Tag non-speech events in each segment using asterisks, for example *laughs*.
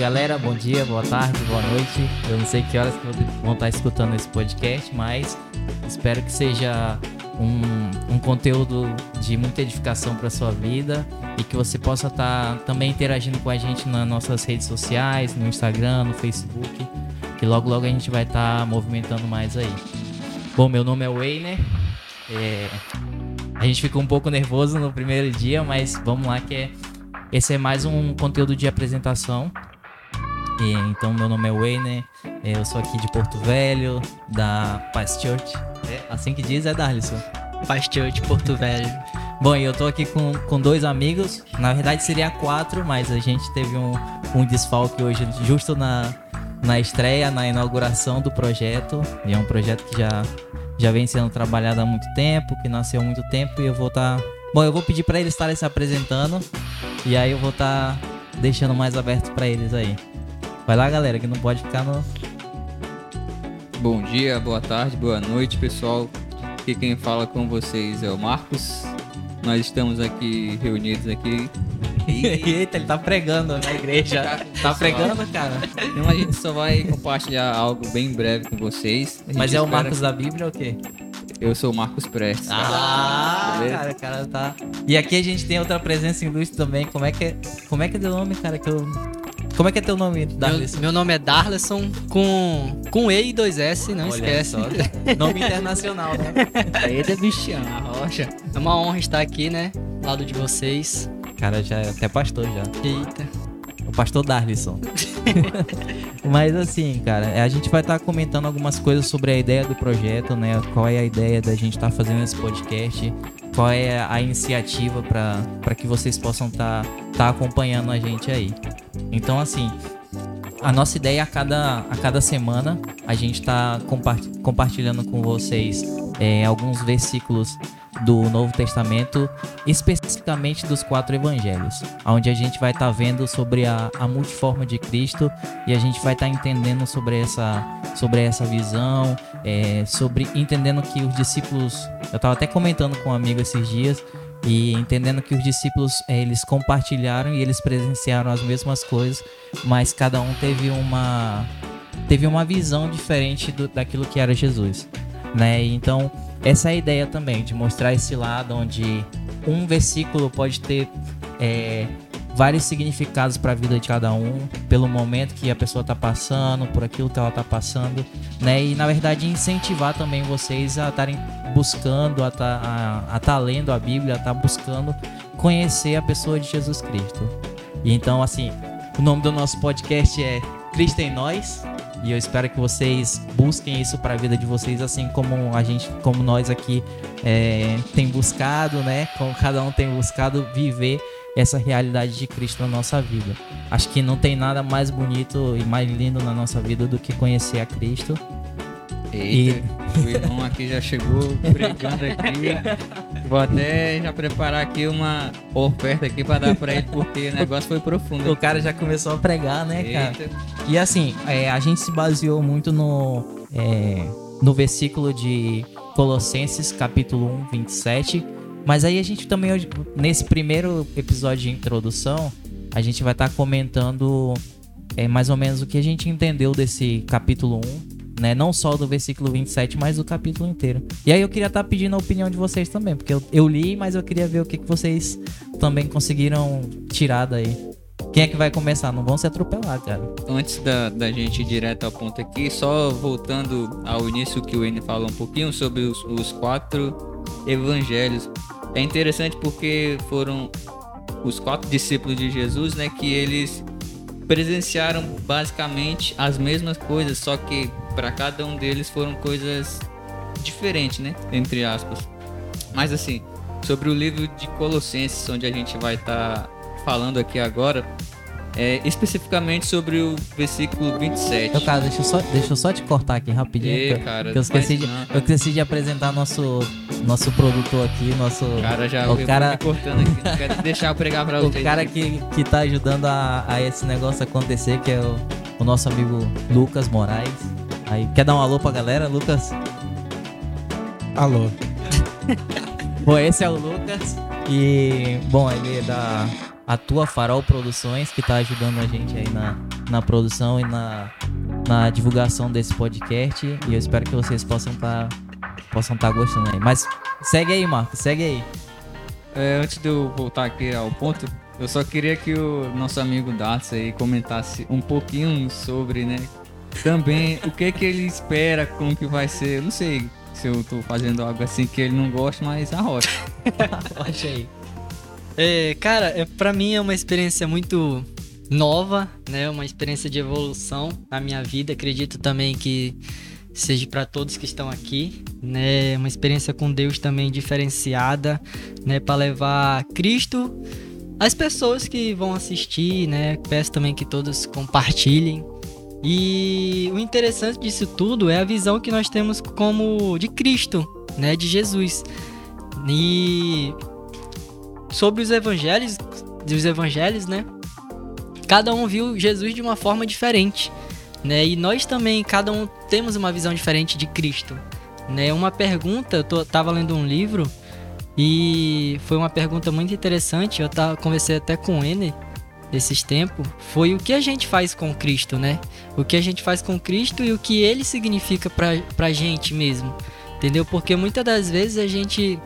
galera, bom dia, boa tarde, boa noite. Eu não sei que horas que vão estar escutando esse podcast, mas espero que seja um, um conteúdo de muita edificação para sua vida e que você possa estar também interagindo com a gente nas nossas redes sociais, no Instagram, no Facebook, que logo logo a gente vai estar movimentando mais aí. Bom, meu nome é Weiner. É... A gente ficou um pouco nervoso no primeiro dia, mas vamos lá que é... esse é mais um conteúdo de apresentação. E, então, meu nome é Weiner, eu sou aqui de Porto Velho, da Paz Church. É assim que diz, é Darlison. Paz Church, Porto Velho. Bom, eu tô aqui com, com dois amigos. Na verdade seria quatro, mas a gente teve um, um desfalque hoje, justo na, na estreia, na inauguração do projeto. E é um projeto que já, já vem sendo trabalhado há muito tempo, que nasceu há muito tempo. E eu vou estar. Tá... Bom, eu vou pedir para eles estarem se apresentando. E aí eu vou estar tá deixando mais aberto para eles aí. Vai lá, galera, que não pode ficar no. Bom dia, boa tarde, boa noite, pessoal. Aqui quem fala com vocês é o Marcos. Nós estamos aqui reunidos aqui. *laughs* Eita, ele tá pregando na igreja. tá pregando, cara? Então a gente só vai compartilhar algo bem breve com vocês. Mas é o Marcos da Bíblia ou o quê? Eu sou o Marcos Prestes. Ah, tá cara, o cara tá. E aqui a gente tem outra presença ilustre também. Como é que é, como é que é o nome, cara, que eu como é que é teu nome, Darlison? Meu, meu nome é Darlison com, com E e dois S, não Olha esquece. Só. *laughs* nome internacional, né? É bichão, rocha. É uma honra estar aqui, né? Ao lado de vocês. Cara, já é até pastor já. Eita. O pastor Darlison. *laughs* Mas assim, cara, a gente vai estar tá comentando algumas coisas sobre a ideia do projeto, né? Qual é a ideia da gente estar tá fazendo esse podcast, qual é a iniciativa para que vocês possam estar tá, tá acompanhando a gente aí. Então, assim, a nossa ideia a cada, a cada semana a gente está compartilhando com vocês é, alguns versículos do Novo Testamento, especificamente dos quatro evangelhos, onde a gente vai estar tá vendo sobre a, a multiforma de Cristo e a gente vai estar tá entendendo sobre essa, sobre essa visão, é, sobre entendendo que os discípulos, eu estava até comentando com um amigo esses dias, e entendendo que os discípulos é, eles compartilharam e eles presenciaram as mesmas coisas, mas cada um teve uma teve uma visão diferente do, daquilo que era Jesus, né? Então essa é a ideia também de mostrar esse lado onde um versículo pode ter é, vários significados para a vida de cada um, pelo momento que a pessoa está passando, por aquilo que ela está passando, né? E na verdade incentivar também vocês a estarem buscando, a estar tá, tá lendo a Bíblia, a estar tá buscando conhecer a pessoa de Jesus Cristo. E então, assim, o nome do nosso podcast é Cristo em Nós. E eu espero que vocês busquem isso para a vida de vocês, assim como a gente, como nós aqui é, tem buscado, né? Como cada um tem buscado viver essa realidade de Cristo na nossa vida. Acho que não tem nada mais bonito e mais lindo na nossa vida do que conhecer a Cristo. Eita, e... o irmão aqui já chegou pregando aqui. Vou até já preparar aqui uma oferta aqui para dar para ele, porque o negócio foi profundo. O cara já começou a pregar, né, cara? Eita. E assim, é, a gente se baseou muito no, é, no versículo de Colossenses, capítulo 1, 27, mas aí a gente também, nesse primeiro episódio de introdução, a gente vai estar tá comentando é, mais ou menos o que a gente entendeu desse capítulo 1, né? Não só do versículo 27, mas do capítulo inteiro. E aí eu queria estar tá pedindo a opinião de vocês também, porque eu, eu li, mas eu queria ver o que, que vocês também conseguiram tirar daí. Quem é que vai começar? Não vão se atropelar, cara. Antes da, da gente ir direto ao ponto aqui, só voltando ao início que o N falou um pouquinho sobre os, os quatro evangelhos. É interessante porque foram os quatro discípulos de Jesus, né, que eles presenciaram basicamente as mesmas coisas, só que para cada um deles foram coisas diferentes, né, entre aspas. Mas assim, sobre o livro de Colossenses, onde a gente vai estar tá falando aqui agora, é, especificamente sobre o versículo 27. Meu cara, deixa eu só, deixa eu só te cortar aqui rapidinho. E, cara, eu, esqueci de, não, eu esqueci de apresentar nosso, nosso produtor aqui, nosso. Cara, já o cara cortando aqui, não quero deixar eu pregar pra *laughs* vocês. O cara que, que tá ajudando a, a esse negócio acontecer, que é o, o nosso amigo Lucas Moraes. Aí, quer dar um alô pra galera, Lucas? Alô. *laughs* bom, esse é o Lucas. E, bom, ele é da a tua Farol Produções, que tá ajudando a gente aí na, na produção e na, na divulgação desse podcast. E eu espero que vocês possam estar possam tá gostando aí. Mas segue aí, Marcos, segue aí. É, antes de eu voltar aqui ao ponto, eu só queria que o nosso amigo Darts aí comentasse um pouquinho sobre, né? Também o que que ele espera, como que vai ser. Não sei se eu tô fazendo algo assim que ele não gosta, mas arrocha. *laughs* Arrocha aí. É, cara, é, para mim é uma experiência muito nova, né? Uma experiência de evolução na minha vida. Acredito também que seja para todos que estão aqui, né? Uma experiência com Deus também diferenciada, né? Para levar Cristo às pessoas que vão assistir, né? Peço também que todos compartilhem. E o interessante disso tudo é a visão que nós temos como de Cristo, né? De Jesus. E sobre os evangelhos, dos evangelhos, né? Cada um viu Jesus de uma forma diferente né? E nós também, cada um temos uma visão diferente de Cristo, né? Uma pergunta, eu tô, tava lendo um livro e foi uma pergunta muito interessante, eu tava, conversei até com o Ene esses tempos, foi o que a gente faz com Cristo, né? O que a gente faz com Cristo e o que ele significa pra, pra gente mesmo, entendeu? Porque muitas das vezes a gente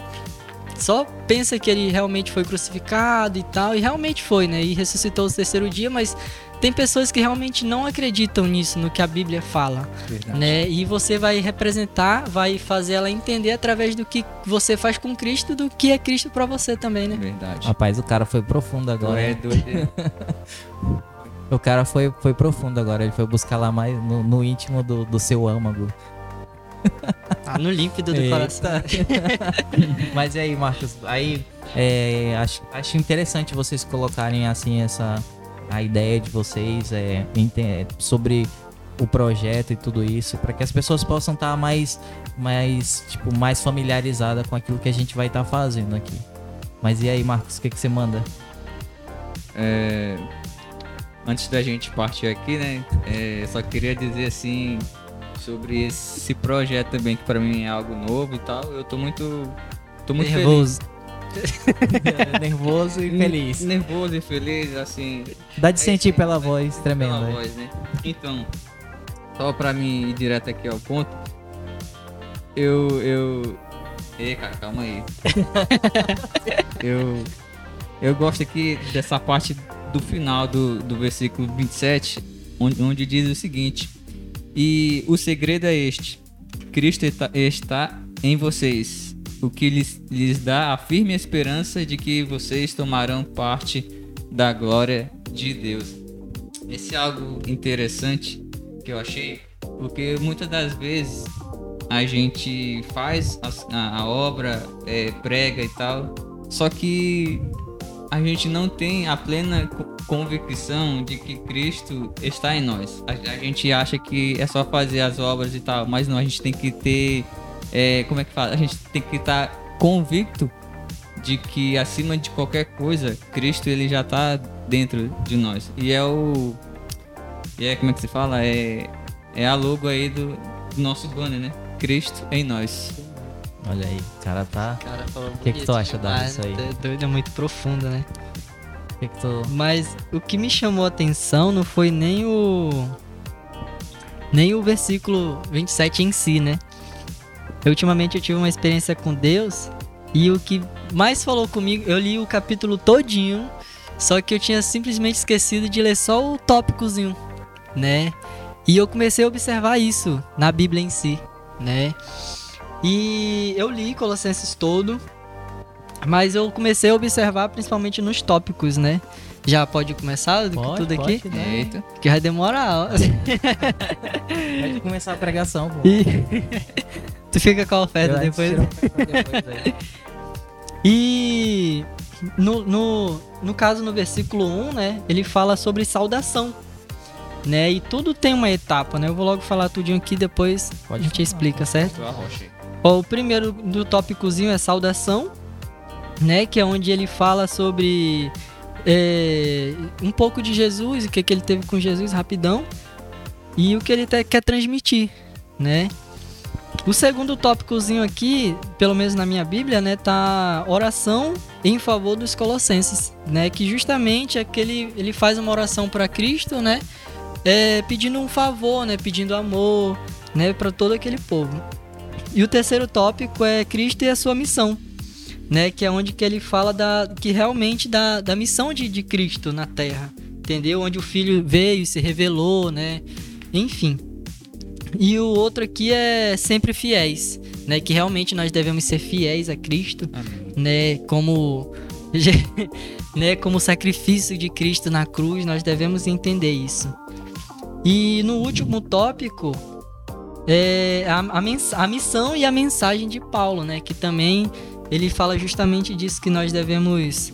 só pensa que ele realmente foi crucificado e tal, e realmente foi, né? E ressuscitou no terceiro dia, mas tem pessoas que realmente não acreditam nisso, no que a Bíblia fala, Verdade. né? E você vai representar, vai fazer ela entender através do que você faz com Cristo, do que é Cristo para você também, né? Verdade. Rapaz, o cara foi profundo agora. é doido. *laughs* O cara foi, foi profundo agora. Ele foi buscar lá mais no, no íntimo do, do seu âmago. Ah, *laughs* no límpido do Eita. coração. *laughs* Mas e aí, Marcos? Aí é, acho, acho interessante vocês colocarem assim essa a ideia de vocês é, ente- sobre o projeto e tudo isso, para que as pessoas possam estar mais, mais, tipo, mais familiarizadas com aquilo que a gente vai estar fazendo aqui. Mas e aí, Marcos, o que, que você manda? É, antes da gente partir aqui, né? é, só queria dizer assim sobre esse projeto também, que pra mim é algo novo e tal. Eu tô muito. tô muito Nervoso. *laughs* Nervoso e feliz. Nervoso e feliz, assim. Dá de É sentir pela né? voz tremenda. Pela hein? voz, né? Então, só pra mim ir direto aqui ao ponto, eu. eu... Ei, cara, calma aí. *laughs* eu. Eu gosto aqui dessa parte do final do, do versículo 27, onde, onde diz o seguinte: E o segredo é este: Cristo está, em vocês, o que lhes, lhes dá a firme esperança de que vocês tomarão parte da glória de Deus. Esse é algo interessante que eu achei, porque muitas das vezes a gente faz a, a obra, é, prega e tal, só que a gente não tem a plena co- convicção de que Cristo está em nós. A, a gente acha que é só fazer as obras e tal, mas não, a gente tem que ter. é, como é que fala? A gente tem que estar convicto de que acima de qualquer coisa, Cristo ele já está dentro de nós. E é o. E é como é que se fala? É, é a logo aí do, do nosso banner, né? Cristo em nós. Olha aí, o cara tá. Falou Que que tu acha, demais, disso aí? é Doido, é muito profundo, né? O que, que tu. Mas o que me chamou a atenção não foi nem o. Nem o versículo 27 em si, né? Eu, ultimamente eu tive uma experiência com Deus e o que mais falou comigo, eu li o capítulo todinho, só que eu tinha simplesmente esquecido de ler só o tópicozinho, né? E eu comecei a observar isso na Bíblia em si, né? E eu li Colossenses todo, mas eu comecei a observar principalmente nos tópicos, né? Já pode começar Pode, tudo pode, aqui? né? Eita. Que vai demorar. Pode começar a pregação, pô. *laughs* E tu fica com a Eu oferta antes depois. depois aí. *laughs* E no, no, no caso, no versículo 1, né? Ele fala sobre saudação. Né? E tudo tem uma etapa, né? Eu vou logo falar tudinho aqui, depois Pode a gente falar. explica, certo? Eu arrochei. Ó, o primeiro do tópicozinho é saudação, né? Que é onde ele fala sobre é, um pouco de Jesus, o que, que ele teve com Jesus, rapidão, e o que ele quer transmitir, né? O segundo tópicozinho aqui, pelo menos na minha Bíblia, né, tá oração em favor dos colossenses, né, que justamente é que ele, ele faz uma oração para Cristo, né, é, pedindo um favor, né? Pedindo amor, né? Para todo aquele povo. E o terceiro tópico é Cristo e a sua missão, né? Que é onde que ele fala da, que realmente da, da missão de, de Cristo na Terra, entendeu? Onde o Filho veio e se revelou, né? Enfim. E o outro aqui é sempre fiéis, né? Que realmente nós devemos ser fiéis a Cristo, Amém. né? Como *laughs* né, como sacrifício de Cristo na cruz, nós devemos entender isso. E no último tópico é a, a, mens- a missão e a mensagem de Paulo, né? Que também ele fala justamente disso que nós devemos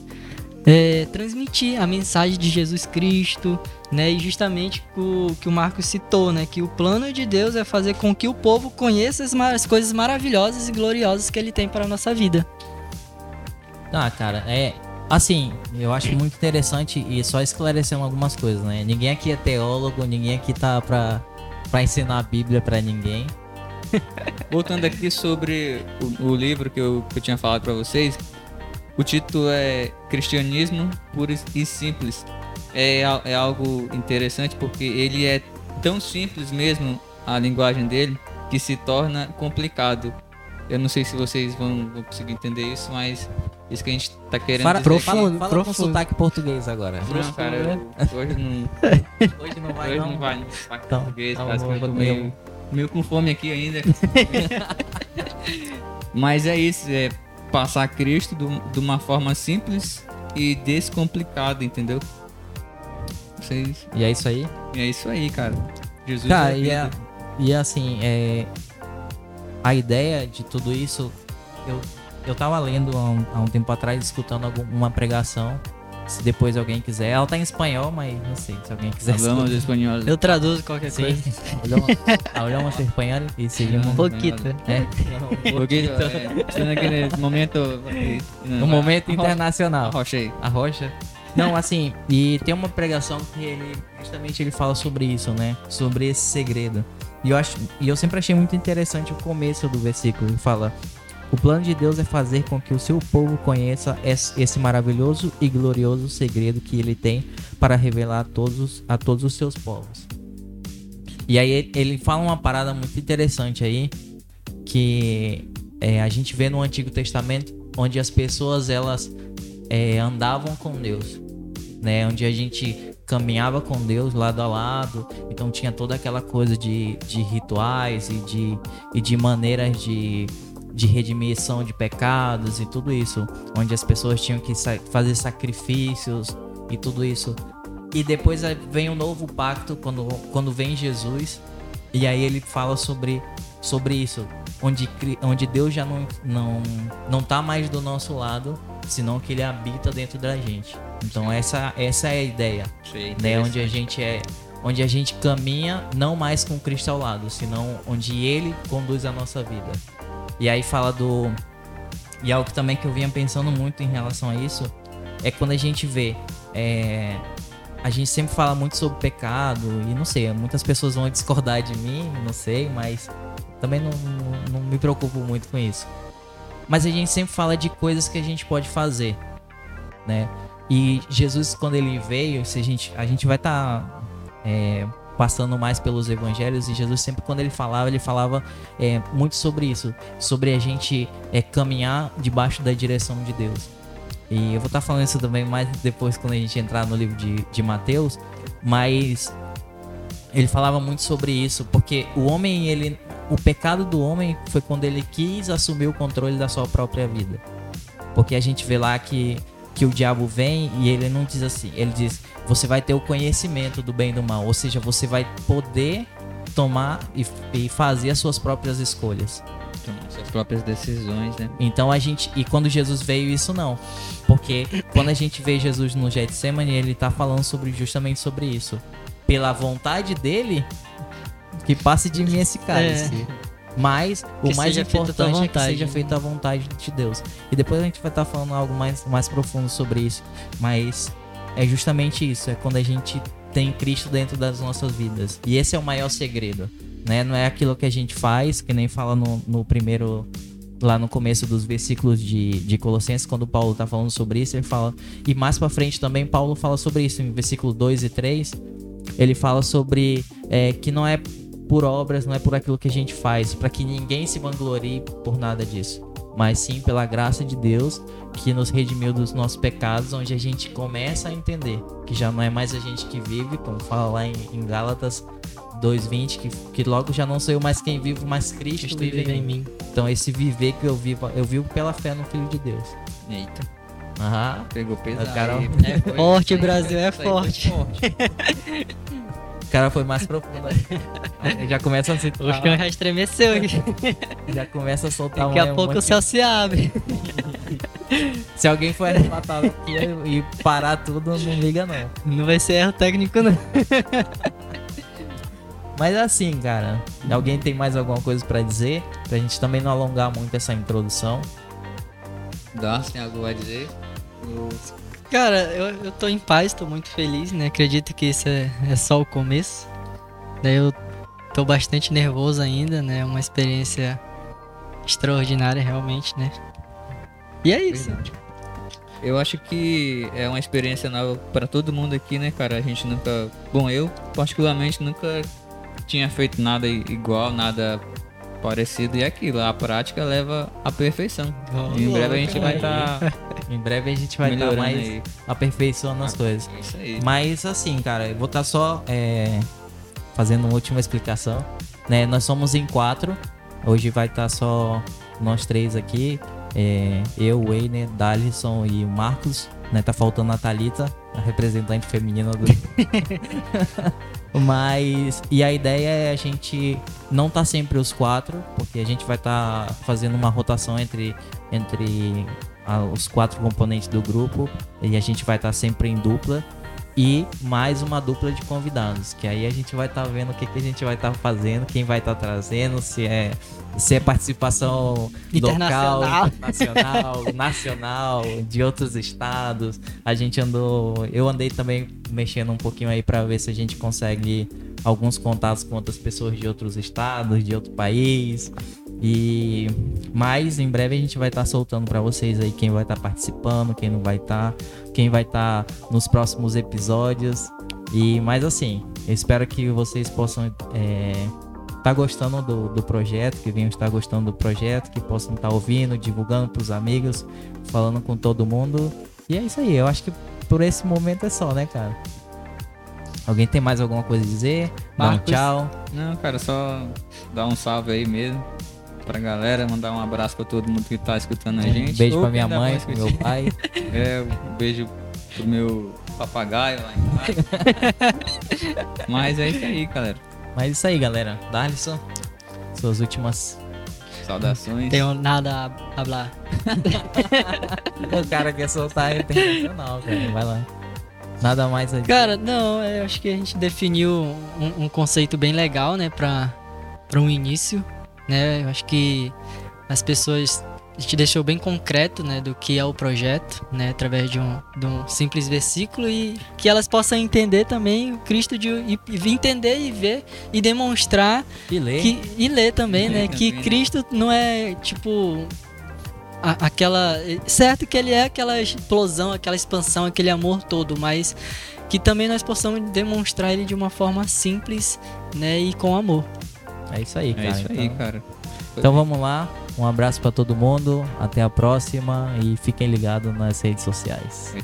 é, transmitir a mensagem de Jesus Cristo, né? E justamente o que o Marcos citou, né? Que o plano de Deus é fazer com que o povo conheça as, as coisas maravilhosas e gloriosas que ele tem para a nossa vida. Ah, cara, é. Assim, eu acho muito interessante e só esclarecendo algumas coisas, né? Ninguém aqui é teólogo, ninguém aqui tá pra, pra ensinar a Bíblia pra ninguém. *laughs* Voltando aqui sobre o, o livro que eu, que eu tinha falado pra vocês, o título é Cristianismo Puro e Simples. É, é algo interessante porque ele é tão simples mesmo, a linguagem dele, que se torna complicado. Eu não sei se vocês vão, vão conseguir entender isso, mas isso que a gente tá querendo Fala, dizer. fala, profundo, fala com profundo. sotaque português agora. Não, cara, eu- hoje não, Hoje *laughs* não hoje não vai no sotaque Então, português, parece que eu tô meio, meio com fome aqui ainda. *laughs* Mas é isso, é passar Cristo do- de uma forma simples e descomplicada, entendeu? Vocês, E é isso aí? é isso aí, cara. Jesus Cara, é e, é, e assim, é, a ideia de tudo isso, eu, eu tava lendo há um, há um tempo atrás, escutando algum- uma pregação. Se depois alguém quiser. Ela tá em espanhol, mas não sei se alguém quiser escutar. espanhol. Eu traduzo qualquer Sim, coisa. *laughs* hablamos, hablamos espanhol y seguimos. Um pouquinho. É, *laughs* Porque, é, sendo aquele momento... no momento internacional. Arrocha aí. A rocha. Não, assim, e tem uma pregação que ele justamente ele fala sobre isso, né? Sobre esse segredo. E eu acho, e eu sempre achei muito interessante o começo do versículo. Ele fala: "O plano de Deus é fazer com que o seu povo conheça es- esse maravilhoso e glorioso segredo que ele tem para revelar a todos a todos os seus povos." E aí ele fala uma parada muito interessante aí que é, a gente vê no Antigo Testamento onde as pessoas elas é, andavam com Deus, né? Onde a gente caminhava com Deus lado a lado, então tinha toda aquela coisa de, de rituais e de, e de maneiras de, de redimissão de pecados e tudo isso, onde as pessoas tinham que sa- fazer sacrifícios e tudo isso. E depois aí vem o novo pacto quando, quando vem Jesus e aí ele fala sobre, sobre isso, onde, onde Deus já não, não, não tá mais do nosso lado, senão que ele habita dentro da gente. Então essa, essa é a ideia, né? Onde a gente é, onde a gente caminha não mais com Cristo ao lado, senão onde Ele conduz a nossa vida. E aí fala do e algo também que eu vinha pensando muito em relação a isso é quando a gente vê é, a gente sempre fala muito sobre pecado e não sei, muitas pessoas vão discordar de mim, não sei, mas também não, não, me preocupo muito com isso. Mas a gente sempre fala de coisas que a gente pode fazer, né? E Jesus, quando ele veio, se a gente, a gente vai estar passando mais pelos evangelhos e Jesus sempre quando ele falava, ele falava é, muito sobre isso, sobre a gente é, caminhar debaixo da direção de Deus. E eu vou estar falando isso também mais depois quando a gente entrar no livro de, de Mateus, mas ele falava muito sobre isso, porque o homem, ele. O pecado do homem foi quando ele quis assumir o controle da sua própria vida. Porque a gente vê lá que, que o diabo vem e ele não diz assim, ele diz, você vai ter o conhecimento do bem e do mal, ou seja, você vai poder tomar e, e fazer as suas próprias escolhas. Tomar suas próprias decisões, né? Então a gente. E quando Jesus veio, isso não. Porque quando a gente vê Jesus no Getsemane, ele tá falando sobre justamente sobre isso. Pela vontade dele, que passe de mim esse cálice. Mas o Que mais a tua importante é que seja né? feita a vontade de Deus. E depois a gente vai estar falando algo mais, mais profundo sobre isso. Mas é justamente isso. É quando a gente tem Cristo dentro das nossas vidas. E esse é o maior segredo. Né? Não é aquilo que a gente faz, que nem fala no, no primeiro. Lá no começo dos versículos de, de Colossenses, quando Paulo tá falando sobre isso, ele fala. E mais pra frente também, Paulo fala sobre isso, em versículo 2 e 3. ele fala sobre é, que não é por obras, não é por aquilo que a gente faz, para que ninguém se vanglorie por nada disso, mas sim pela graça de Deus que nos redimiu dos nossos pecados, onde a gente começa a entender que já não é mais a gente que vive, como fala lá em, em Gálatas 2:20, que, que logo já não sou eu mais quem vivo, mas Cristo, Cristo vive vive em mim. Então esse viver que eu vivo, eu vivo pela fé no Filho de Deus. Eita, Aham. pegou pesado. O cara- aí. É Foi- forte, Brasil, é aí foi forte. *laughs* O cara foi mais profundo aí. *laughs* já começa a se O chão já estremeceu aqui. *laughs* já começa a soltar Daqui um- a pouco um o céu se abre. *laughs* Se alguém for arrebatado aqui e parar tudo, não liga não. Não vai ser erro técnico, não. Mas assim, cara, alguém tem mais alguma coisa pra dizer? Pra gente também não alongar muito essa introdução. Dá, tem algo a dizer? Eu- Cara, eu, eu tô em paz, tô muito feliz, né? Acredito que isso é, é só o começo. Daí eu tô bastante nervoso ainda, né? Uma experiência extraordinária, realmente, né? E é isso. Eu acho que é uma experiência nova pra todo mundo aqui, né, cara? A gente nunca. Bom, eu, particularmente, nunca tinha feito nada igual, nada parecido. E é aquilo, a prática leva à perfeição. E em breve a gente vai estar *laughs* Em breve a gente vai estar melhorando mais aí. aperfeiçoando as coisas. Isso aí. Mas assim, cara, eu vou estar só é, fazendo uma última explicação. Né? Nós somos em quatro. Hoje vai estar só nós três aqui. É, eu, o Weiner, Dalisson e o Marcos. Né? Tá faltando a Thalita, a representante feminina do. *laughs* *laughs* Mas. E a ideia é a gente não tá sempre os quatro, porque a gente vai estar fazendo uma rotação entre, entre os quatro componentes do grupo. E a gente vai estar sempre em dupla. E mais uma dupla de convidados. Que aí a gente vai estar vendo o que, que a gente vai estar fazendo, quem vai estar trazendo, se é, se é participação Internacional. local, internacional, *laughs* nacional, de outros estados. A gente andou. Eu andei também mexendo um pouquinho aí para ver se a gente consegue alguns contatos com outras pessoas de outros estados, de outro país. E mais em breve a gente vai estar soltando para vocês aí quem vai estar participando, quem não vai estar, quem vai estar nos próximos episódios. E mais assim, eu espero que vocês possam estar gostando do, do projeto, que venham estar gostando do projeto, que possam estar ouvindo, divulgando para os amigos, falando com todo mundo. E é isso aí, eu acho que por esse momento é só, né, cara? Alguém tem mais alguma coisa a dizer? Dá um Marcos? tchau. Não, cara, só dar um salve aí mesmo pra galera, mandar um abraço pra todo mundo que tá escutando a gente. Um beijo Ou pra minha mãe, pro meu pai. *laughs* É, um beijo pro meu papagaio lá em casa. *laughs* Mas é isso aí, galera. Mas é isso aí, galera. Darlison, suas últimas. Saudações. Tenho nada a falar. *laughs* o cara quer soltar é internacional, cara. Vai lá. Nada mais a dizer. Cara, não, eu acho que a gente definiu um, um conceito bem legal, né, pra, pra um início, né? Eu acho que as pessoas. A gente deixou bem concreto, né, do que é o projeto, né, através de um, de um simples versículo e que elas possam entender também o Cristo de, e, e entender e ver e demonstrar E lê. que, e ler também, E né? ler Que também, né? Cristo não é tipo. a- aquela. Certo que ele é aquela explosão, aquela expansão, aquele amor todo, mas que também nós possamos demonstrar ele de uma forma simples, né? E com amor. É isso aí, cara. É isso aí, então, cara. então vamos lá. Um abraço pra todo mundo. Até a próxima. E fiquem ligados nas redes sociais.